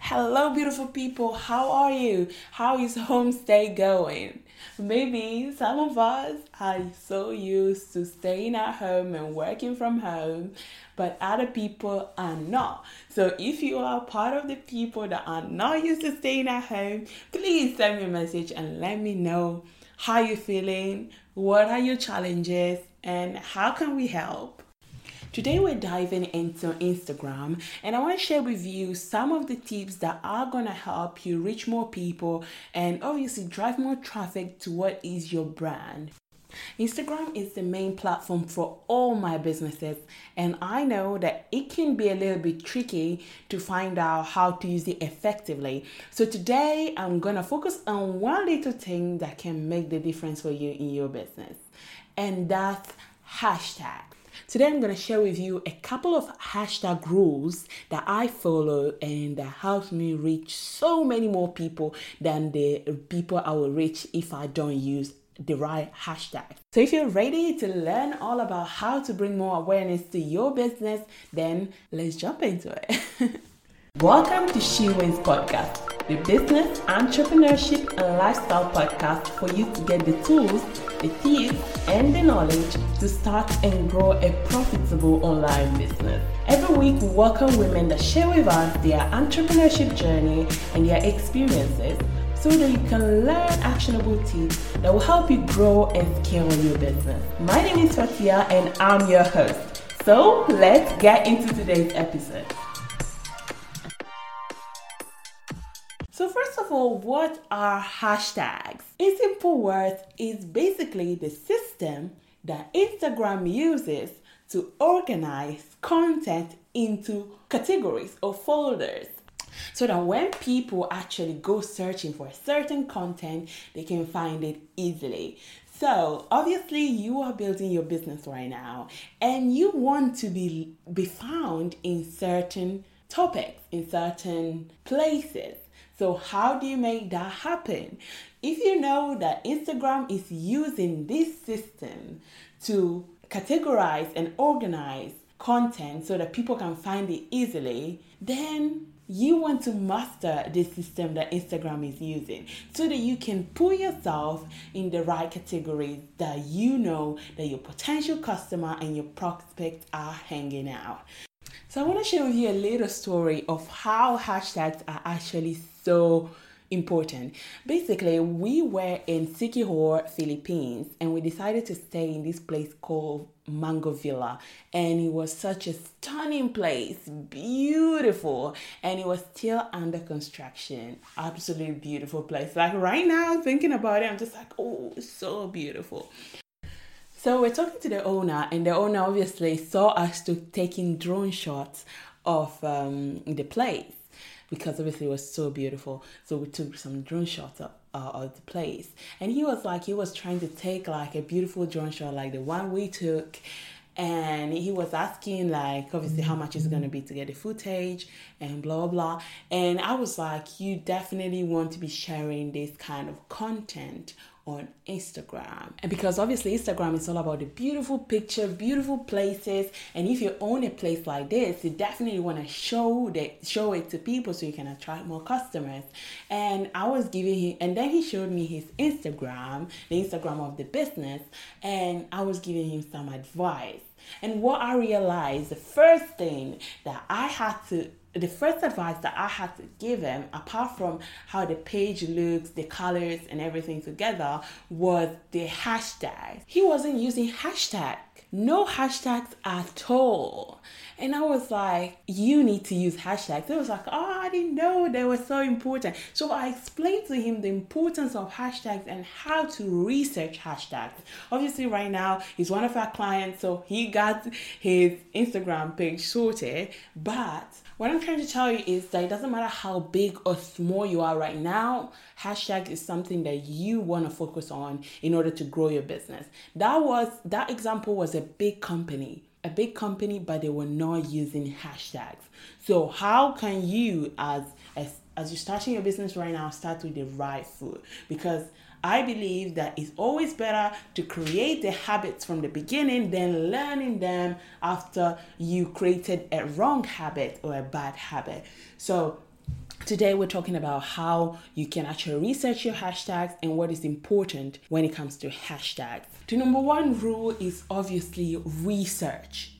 Hello, beautiful people. How are you? How is homestay going? Maybe some of us are so used to staying at home and working from home, but other people are not. So, if you are part of the people that are not used to staying at home, please send me a message and let me know how you're feeling, what are your challenges, and how can we help. Today we're diving into Instagram and I want to share with you some of the tips that are going to help you reach more people and obviously drive more traffic to what is your brand. Instagram is the main platform for all my businesses, and I know that it can be a little bit tricky to find out how to use it effectively. So, today I'm gonna focus on one little thing that can make the difference for you in your business, and that's hashtag. Today, I'm going to share with you a couple of hashtag rules that I follow and that helps me reach so many more people than the people I will reach if I don't use the right hashtag. So if you're ready to learn all about how to bring more awareness to your business, then let's jump into it. Welcome to She Wins Podcast, the business, entrepreneurship, and lifestyle podcast for you to get the tools, the tips, and the knowledge to start and grow a profitable online business. Every week, we welcome women that share with us their entrepreneurship journey and their experiences so that you can learn actionable tips that will help you grow and scale your business. My name is Fatia and I'm your host. So let's get into today's episode. First of all, what are hashtags? In simple words, it's basically the system that Instagram uses to organize content into categories or folders so that when people actually go searching for certain content, they can find it easily. So, obviously, you are building your business right now and you want to be, be found in certain topics, in certain places. So, how do you make that happen? If you know that Instagram is using this system to categorize and organize content so that people can find it easily, then you want to master the system that Instagram is using so that you can put yourself in the right categories that you know that your potential customer and your prospect are hanging out. So I want to share with you a little story of how hashtags are actually so important. Basically, we were in Siquijor, Philippines, and we decided to stay in this place called Mango Villa. And it was such a stunning place, beautiful, and it was still under construction. Absolutely beautiful place. Like right now, thinking about it, I'm just like, oh, so beautiful. So we're talking to the owner, and the owner obviously saw us to taking drone shots of um, the place because obviously it was so beautiful. So we took some drone shots of, uh, of the place, and he was like, he was trying to take like a beautiful drone shot like the one we took. And he was asking, like, obviously, how much is it going to be to get the footage and blah, blah. And I was like, you definitely want to be sharing this kind of content on Instagram. And because obviously Instagram is all about the beautiful picture, beautiful places, and if you own a place like this, you definitely want to show that show it to people so you can attract more customers. And I was giving him and then he showed me his Instagram, the Instagram of the business, and I was giving him some advice. And what I realized, the first thing that I had to the first advice that I had to give him, apart from how the page looks, the colors, and everything together, was the hashtag. He wasn't using hashtag no hashtags at all. And I was like, you need to use hashtags. He was like, oh, I didn't know they were so important. So I explained to him the importance of hashtags and how to research hashtags. Obviously, right now, he's one of our clients, so he got his Instagram page sorted. But what I'm trying to tell you is that it doesn't matter how big or small you are right now, hashtag is something that you want to focus on in order to grow your business. That was that example was a big company, a big company, but they were not using hashtags. So how can you as as as you're starting your business right now start with the right foot? Because I believe that it's always better to create the habits from the beginning than learning them after you created a wrong habit or a bad habit. So, Today, we're talking about how you can actually research your hashtags and what is important when it comes to hashtags. The number one rule is obviously research.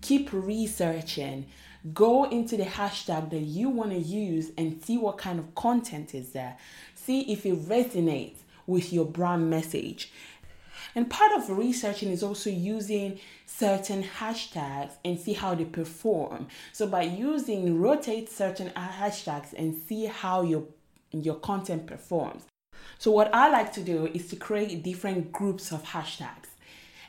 Keep researching. Go into the hashtag that you want to use and see what kind of content is there. See if it resonates with your brand message. And part of researching is also using certain hashtags and see how they perform. So by using rotate certain hashtags and see how your your content performs. So what I like to do is to create different groups of hashtags.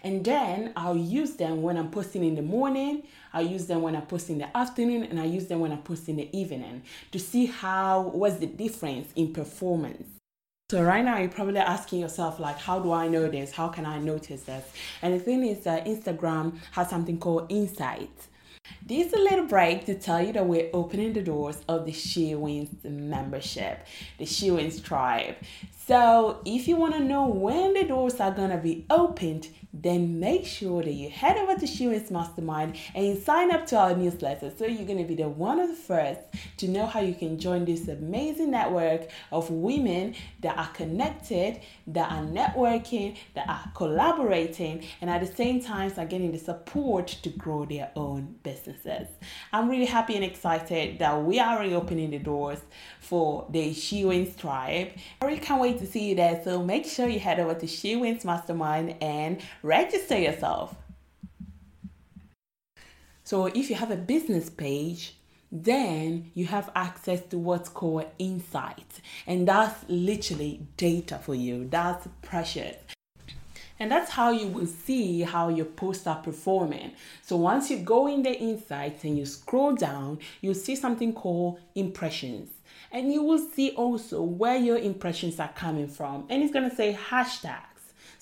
And then I'll use them when I'm posting in the morning, I use them when I post in the afternoon, and I use them when I post in the evening to see how what's the difference in performance. So right now you're probably asking yourself like how do I know this? How can I notice this? And the thing is that Instagram has something called insights. This is a little break to tell you that we're opening the doors of the She Wins membership, the She Wins tribe. So if you want to know when the doors are gonna be opened, then make sure that you head over to She Wins Mastermind and sign up to our newsletter so you're going to be the one of the first to know how you can join this amazing network of women that are connected, that are networking, that are collaborating, and at the same time are getting the support to grow their own businesses. I'm really happy and excited that we are reopening the doors for the She Wins tribe. I really can't wait to see you there. So make sure you head over to She Wins Mastermind and register yourself. So if you have a business page, then you have access to what's called insights. And that's literally data for you. That's precious. And that's how you will see how your posts are performing. So once you go in the insights and you scroll down, you'll see something called impressions. And you will see also where your impressions are coming from. And it's going to say hashtags.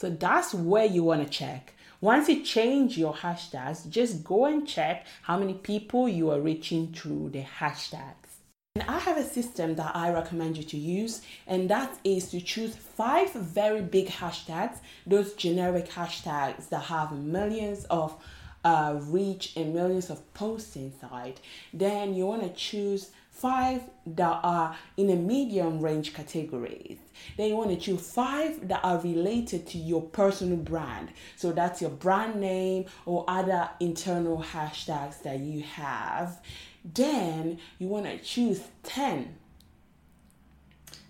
So that's where you want to check. Once you change your hashtags, just go and check how many people you are reaching through the hashtags. And I have a system that I recommend you to use, and that is to choose five very big hashtags, those generic hashtags that have millions of uh, reach and millions of posts inside. Then you want to choose five that are in a medium range categories. Then you want to choose five that are related to your personal brand. So that's your brand name or other internal hashtags that you have. Then you want to choose 10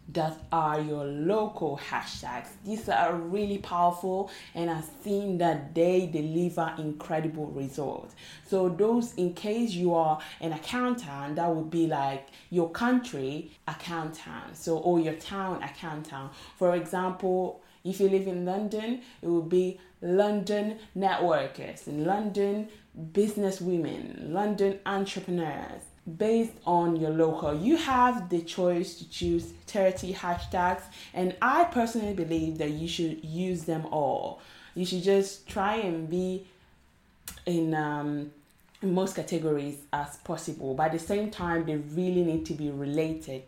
that are your local hashtags. These are really powerful, and I've seen that they deliver incredible results. So, those in case you are an accountant, that would be like your country accountant, so or your town accountant. For example, if you live in London, it would be London networkers, in London business women, London entrepreneurs based on your local. You have the choice to choose 30 hashtags, and I personally believe that you should use them all. You should just try and be in um, most categories as possible. But at the same time, they really need to be related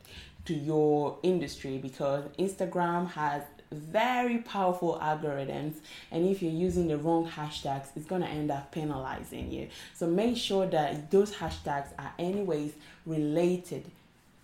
to your industry because Instagram has very powerful algorithms and if you're using the wrong hashtags it's going to end up penalizing you. So make sure that those hashtags are anyways related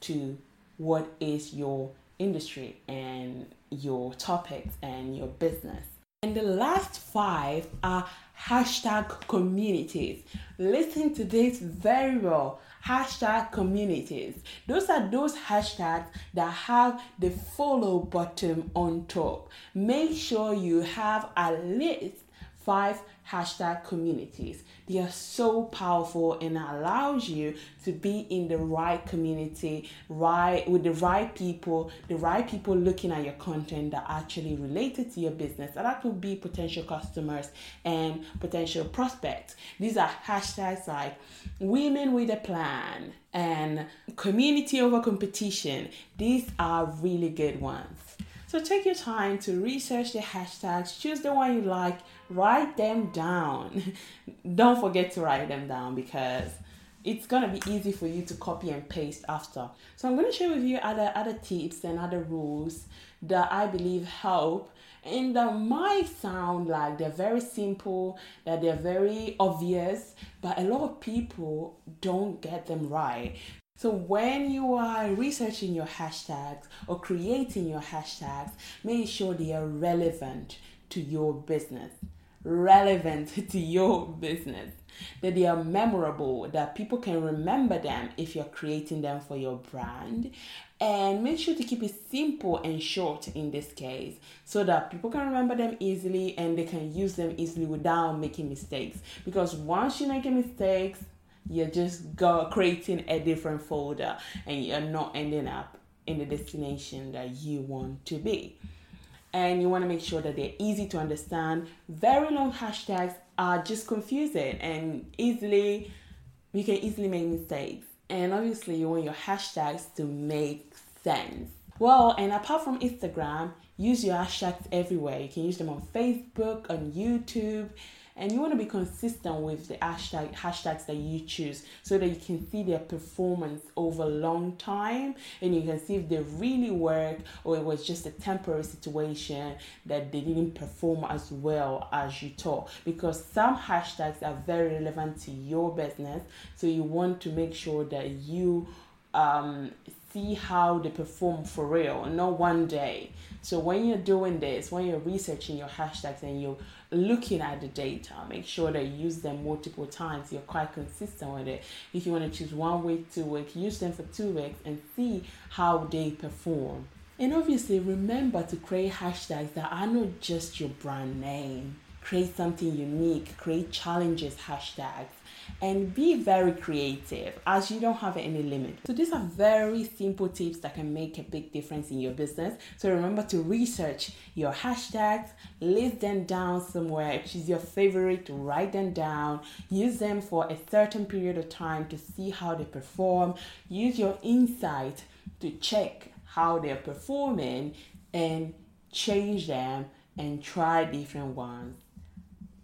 to what is your industry and your topics and your business And the last five are hashtag communities. Listen to this very well. Hashtag communities. Those are those hashtags that have the follow button on top. Make sure you have at least five hashtag communities. They are so powerful and allows you to be in the right community, right with the right people, the right people looking at your content that actually related to your business. And that could be potential customers and potential prospects. These are hashtags like women with a plan and community over competition. These are really good ones. So take your time to research the hashtags, choose the one you like, write them down. Don't forget to write them down because it's gonna be easy for you to copy and paste after. So I'm gonna share with you other other tips and other rules that I believe help and that might sound like they're very simple, that they're very obvious, but a lot of people don't get them right. So when you are researching your hashtags or creating your hashtags, make sure they are relevant to your business. Relevant to your business. That they are memorable, that people can remember them if you're creating them for your brand. And make sure to keep it simple and short in this case so that people can remember them easily and they can use them easily without making mistakes. Because once you make a mistake, you're just go creating a different folder and you're not ending up in the destination that you want to be and you want to make sure that they're easy to understand. Very long hashtags are just confusing and easily you can easily make mistakes. And obviously you want your hashtags to make sense. Well and apart from instagram use your hashtags everywhere. You can use them on facebook on youtube and you want to be consistent with the hashtag hashtags that you choose so that you can see their performance over a long time and you can see if they really work or it was just a temporary situation that they didn't perform as well as you thought. Because some hashtags are very relevant to your business so you want to make sure that you um, see how they perform for real, not one day. So when you're doing this, when you're researching your hashtags and you're looking at the data, make sure that you use them multiple times. You're quite consistent with it. If you want to choose one week, two weeks, use them for two weeks and see how they perform. And obviously, remember to create hashtags that are not just your brand name. Create something unique, create challenges hashtags and be very creative as you don't have any limit. So these are very simple tips that can make a big difference in your business. So remember to research your hashtags, list them down somewhere, choose your favorite, write them down, use them for a certain period of time to see how they perform, use your insight to check how they're performing and change them and try different ones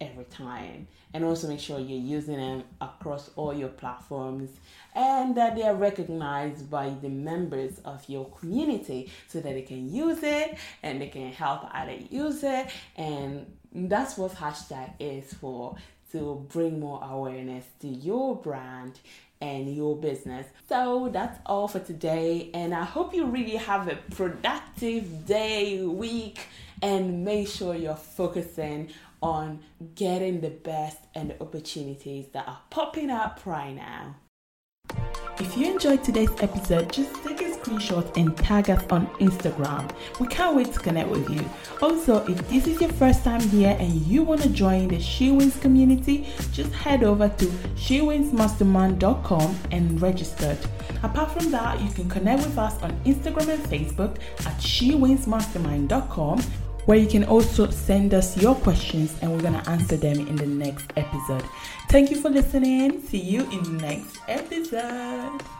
every time and also make sure you're using them across all your platforms and that they are recognized by the members of your community so that they can use it and they can help other use it and that's what hashtag is for to bring more awareness to your brand and your business. So that's all for today, and I hope you really have a productive day, week, and make sure you're focusing on getting the best and the opportunities that are popping up right now. If you enjoyed today's episode, just take a screenshot and tag us on Instagram. We can't wait to connect with you. Also, if this is your first time here and you want to join the She Wins community, just head over to shewinsmastermind.com and register. Apart from that, you can connect with us on Instagram and Facebook at shewinsmastermind.com where you can also send us your questions and we're going to answer them in the next episode. Thank you for listening. See you in the next episode.